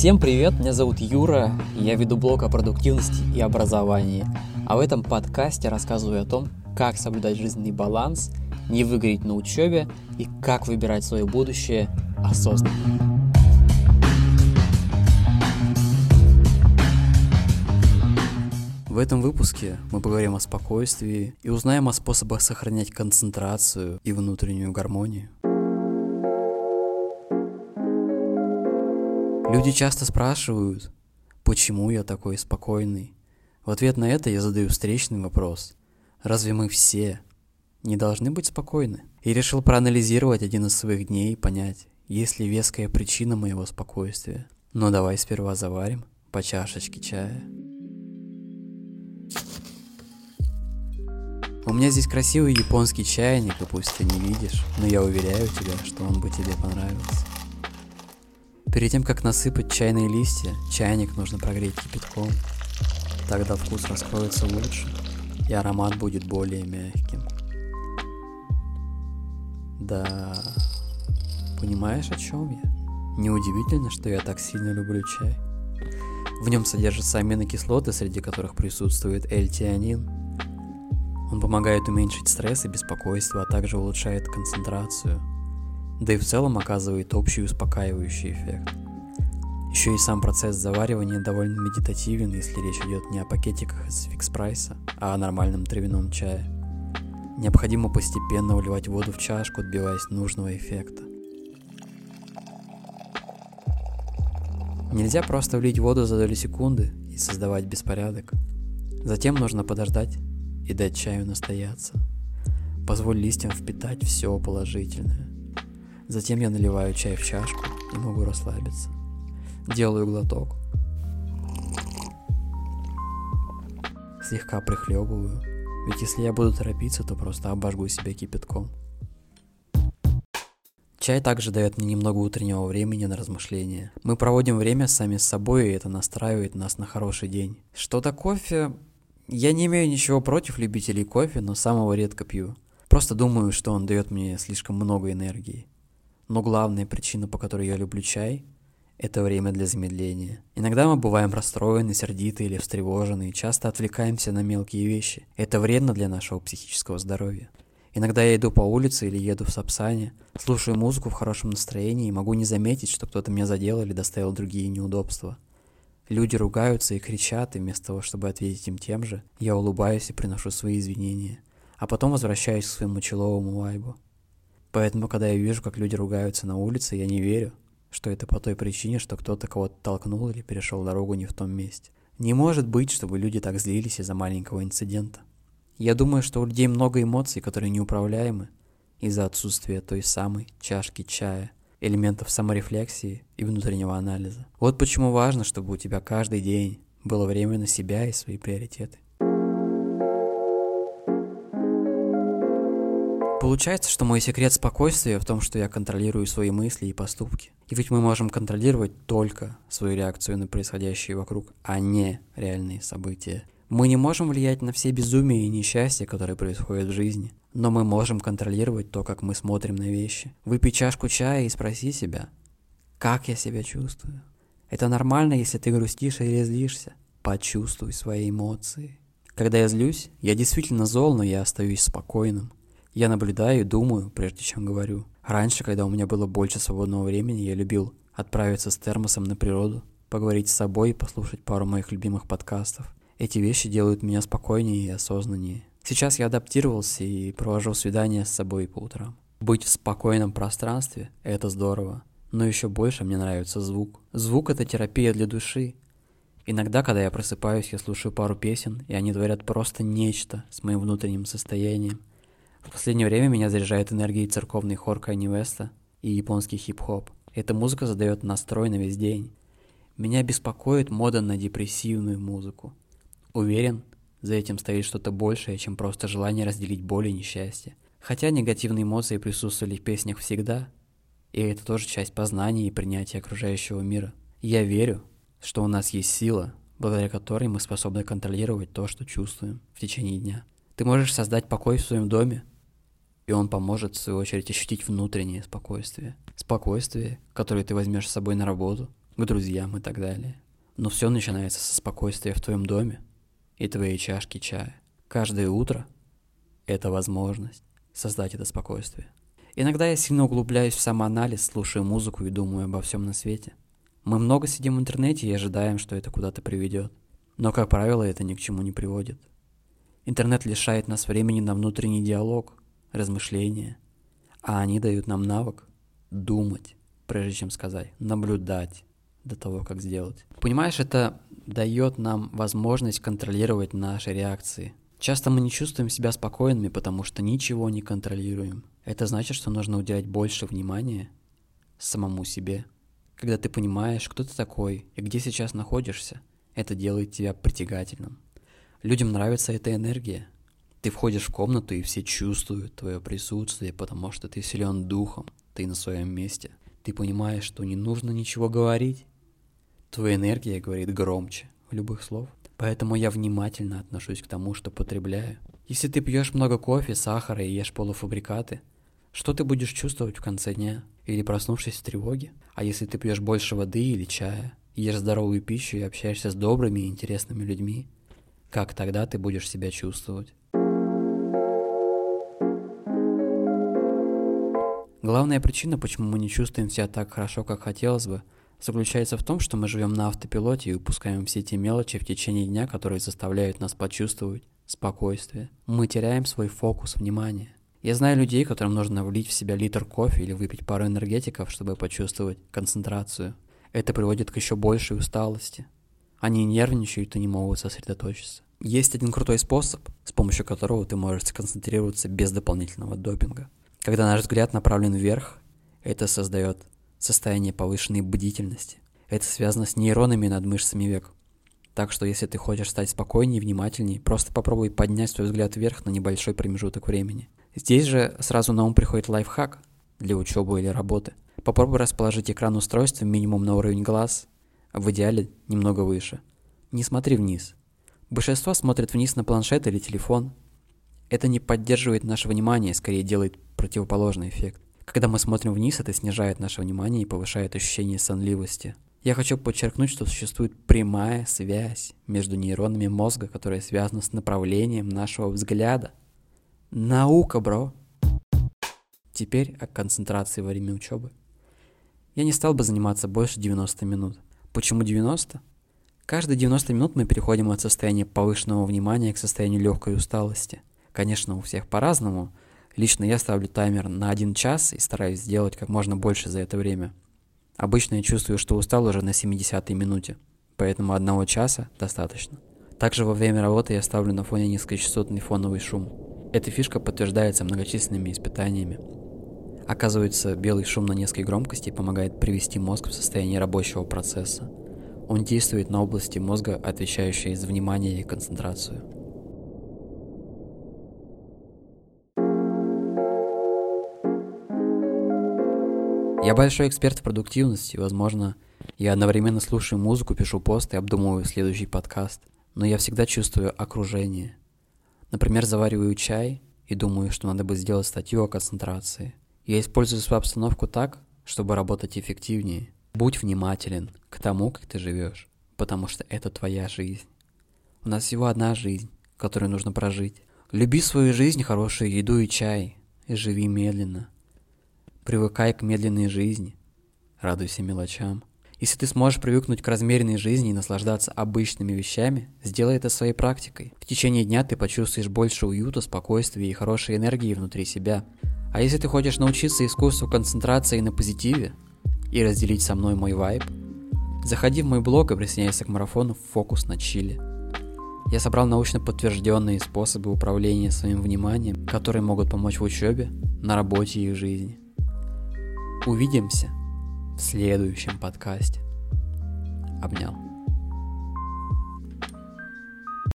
Всем привет, меня зовут Юра, я веду блог о продуктивности и образовании. А в этом подкасте рассказываю о том, как соблюдать жизненный баланс, не выгореть на учебе и как выбирать свое будущее осознанно. В этом выпуске мы поговорим о спокойствии и узнаем о способах сохранять концентрацию и внутреннюю гармонию. Люди часто спрашивают, почему я такой спокойный. В ответ на это я задаю встречный вопрос. Разве мы все не должны быть спокойны? И решил проанализировать один из своих дней и понять, есть ли веская причина моего спокойствия. Но давай сперва заварим по чашечке чая. У меня здесь красивый японский чайник, и пусть ты не видишь, но я уверяю тебя, что он бы тебе понравился. Перед тем, как насыпать чайные листья, чайник нужно прогреть кипятком. Тогда вкус раскроется лучше, и аромат будет более мягким. Да, понимаешь, о чем я? Неудивительно, что я так сильно люблю чай. В нем содержатся аминокислоты, среди которых присутствует L-тианин. Он помогает уменьшить стресс и беспокойство, а также улучшает концентрацию – да и в целом оказывает общий успокаивающий эффект. Еще и сам процесс заваривания довольно медитативен, если речь идет не о пакетиках из фикс прайса, а о нормальном травяном чае. Необходимо постепенно вливать воду в чашку, отбиваясь нужного эффекта. Нельзя просто влить воду за долю секунды и создавать беспорядок. Затем нужно подождать и дать чаю настояться. Позволь листьям впитать все положительное. Затем я наливаю чай в чашку и могу расслабиться. Делаю глоток. Слегка прихлебываю, ведь если я буду торопиться, то просто обожгу себя кипятком. Чай также дает мне немного утреннего времени на размышления. Мы проводим время сами с собой, и это настраивает нас на хороший день. Что-то кофе... Я не имею ничего против любителей кофе, но самого редко пью. Просто думаю, что он дает мне слишком много энергии. Но главная причина, по которой я люблю чай, это время для замедления. Иногда мы бываем расстроены, сердиты или встревожены, и часто отвлекаемся на мелкие вещи. Это вредно для нашего психического здоровья. Иногда я иду по улице или еду в Сапсане, слушаю музыку в хорошем настроении и могу не заметить, что кто-то меня задел или доставил другие неудобства. Люди ругаются и кричат, и вместо того, чтобы ответить им тем же, я улыбаюсь и приношу свои извинения, а потом возвращаюсь к своему человому вайбу. Поэтому, когда я вижу, как люди ругаются на улице, я не верю, что это по той причине, что кто-то кого-то толкнул или перешел дорогу не в том месте. Не может быть, чтобы люди так злились из-за маленького инцидента. Я думаю, что у людей много эмоций, которые неуправляемы из-за отсутствия той самой чашки чая, элементов саморефлексии и внутреннего анализа. Вот почему важно, чтобы у тебя каждый день было время на себя и свои приоритеты. Получается, что мой секрет спокойствия в том, что я контролирую свои мысли и поступки. И ведь мы можем контролировать только свою реакцию на происходящее вокруг, а не реальные события. Мы не можем влиять на все безумия и несчастья, которые происходят в жизни, но мы можем контролировать то, как мы смотрим на вещи. Выпей чашку чая и спроси себя, как я себя чувствую. Это нормально, если ты грустишь или злишься. Почувствуй свои эмоции. Когда я злюсь, я действительно зол, но я остаюсь спокойным. Я наблюдаю и думаю, прежде чем говорю. Раньше, когда у меня было больше свободного времени, я любил отправиться с термосом на природу, поговорить с собой и послушать пару моих любимых подкастов. Эти вещи делают меня спокойнее и осознаннее. Сейчас я адаптировался и провожу свидания с собой по утрам. Быть в спокойном пространстве – это здорово. Но еще больше мне нравится звук. Звук – это терапия для души. Иногда, когда я просыпаюсь, я слушаю пару песен, и они творят просто нечто с моим внутренним состоянием. В последнее время меня заряжает энергией церковный хор Кани Веста и японский хип-хоп. Эта музыка задает настрой на весь день. Меня беспокоит мода на депрессивную музыку. Уверен, за этим стоит что-то большее, чем просто желание разделить боль и несчастье. Хотя негативные эмоции присутствовали в песнях всегда, и это тоже часть познания и принятия окружающего мира. Я верю, что у нас есть сила, благодаря которой мы способны контролировать то, что чувствуем в течение дня. Ты можешь создать покой в своем доме, и он поможет, в свою очередь, ощутить внутреннее спокойствие. Спокойствие, которое ты возьмешь с собой на работу, к друзьям и так далее. Но все начинается со спокойствия в твоем доме и твоей чашки чая. Каждое утро – это возможность создать это спокойствие. Иногда я сильно углубляюсь в самоанализ, слушаю музыку и думаю обо всем на свете. Мы много сидим в интернете и ожидаем, что это куда-то приведет. Но, как правило, это ни к чему не приводит. Интернет лишает нас времени на внутренний диалог, размышления, а они дают нам навык думать, прежде чем сказать, наблюдать до того, как сделать. Понимаешь, это дает нам возможность контролировать наши реакции. Часто мы не чувствуем себя спокойными, потому что ничего не контролируем. Это значит, что нужно уделять больше внимания самому себе. Когда ты понимаешь, кто ты такой и где сейчас находишься, это делает тебя притягательным. Людям нравится эта энергия. Ты входишь в комнату, и все чувствуют твое присутствие, потому что ты силен духом, ты на своем месте. Ты понимаешь, что не нужно ничего говорить. Твоя энергия говорит громче любых слов. Поэтому я внимательно отношусь к тому, что потребляю. Если ты пьешь много кофе, сахара и ешь полуфабрикаты, что ты будешь чувствовать в конце дня? Или проснувшись в тревоге? А если ты пьешь больше воды или чая, ешь здоровую пищу и общаешься с добрыми и интересными людьми, как тогда ты будешь себя чувствовать? Главная причина, почему мы не чувствуем себя так хорошо, как хотелось бы, заключается в том, что мы живем на автопилоте и упускаем все те мелочи в течение дня, которые заставляют нас почувствовать спокойствие. Мы теряем свой фокус внимания. Я знаю людей, которым нужно влить в себя литр кофе или выпить пару энергетиков, чтобы почувствовать концентрацию. Это приводит к еще большей усталости. Они нервничают и не могут сосредоточиться. Есть один крутой способ, с помощью которого ты можешь сконцентрироваться без дополнительного допинга. Когда наш взгляд направлен вверх, это создает состояние повышенной бдительности. Это связано с нейронами над мышцами век. Так что если ты хочешь стать спокойнее внимательнее, просто попробуй поднять свой взгляд вверх на небольшой промежуток времени. Здесь же сразу на ум приходит лайфхак для учебы или работы. Попробуй расположить экран устройства минимум на уровень глаз, в идеале немного выше. Не смотри вниз. Большинство смотрит вниз на планшет или телефон. Это не поддерживает наше внимание, скорее делает противоположный эффект. Когда мы смотрим вниз, это снижает наше внимание и повышает ощущение сонливости. Я хочу подчеркнуть, что существует прямая связь между нейронами мозга, которая связана с направлением нашего взгляда. Наука, бро! Теперь о концентрации во время учебы. Я не стал бы заниматься больше 90 минут. Почему 90? Каждые 90 минут мы переходим от состояния повышенного внимания к состоянию легкой усталости. Конечно, у всех по-разному. Лично я ставлю таймер на один час и стараюсь сделать как можно больше за это время. Обычно я чувствую, что устал уже на 70-й минуте, поэтому одного часа достаточно. Также во время работы я ставлю на фоне низкочастотный фоновый шум. Эта фишка подтверждается многочисленными испытаниями. Оказывается, белый шум на низкой громкости помогает привести мозг в состояние рабочего процесса. Он действует на области мозга, отвечающие за внимание и концентрацию. Я большой эксперт в продуктивности, возможно, я одновременно слушаю музыку, пишу пост и обдумываю следующий подкаст, но я всегда чувствую окружение. Например, завариваю чай и думаю, что надо бы сделать статью о концентрации. Я использую свою обстановку так, чтобы работать эффективнее – Будь внимателен к тому, как ты живешь, потому что это твоя жизнь. У нас всего одна жизнь, которую нужно прожить. Люби свою жизнь, хорошую еду и чай, и живи медленно. Привыкай к медленной жизни, радуйся мелочам. Если ты сможешь привыкнуть к размеренной жизни и наслаждаться обычными вещами, сделай это своей практикой. В течение дня ты почувствуешь больше уюта, спокойствия и хорошей энергии внутри себя. А если ты хочешь научиться искусству концентрации на позитиве, и разделить со мной мой вайб, заходи в мой блог и присоединяйся к марафону «Фокус на чили». Я собрал научно подтвержденные способы управления своим вниманием, которые могут помочь в учебе, на работе и в жизни. Увидимся в следующем подкасте. Обнял.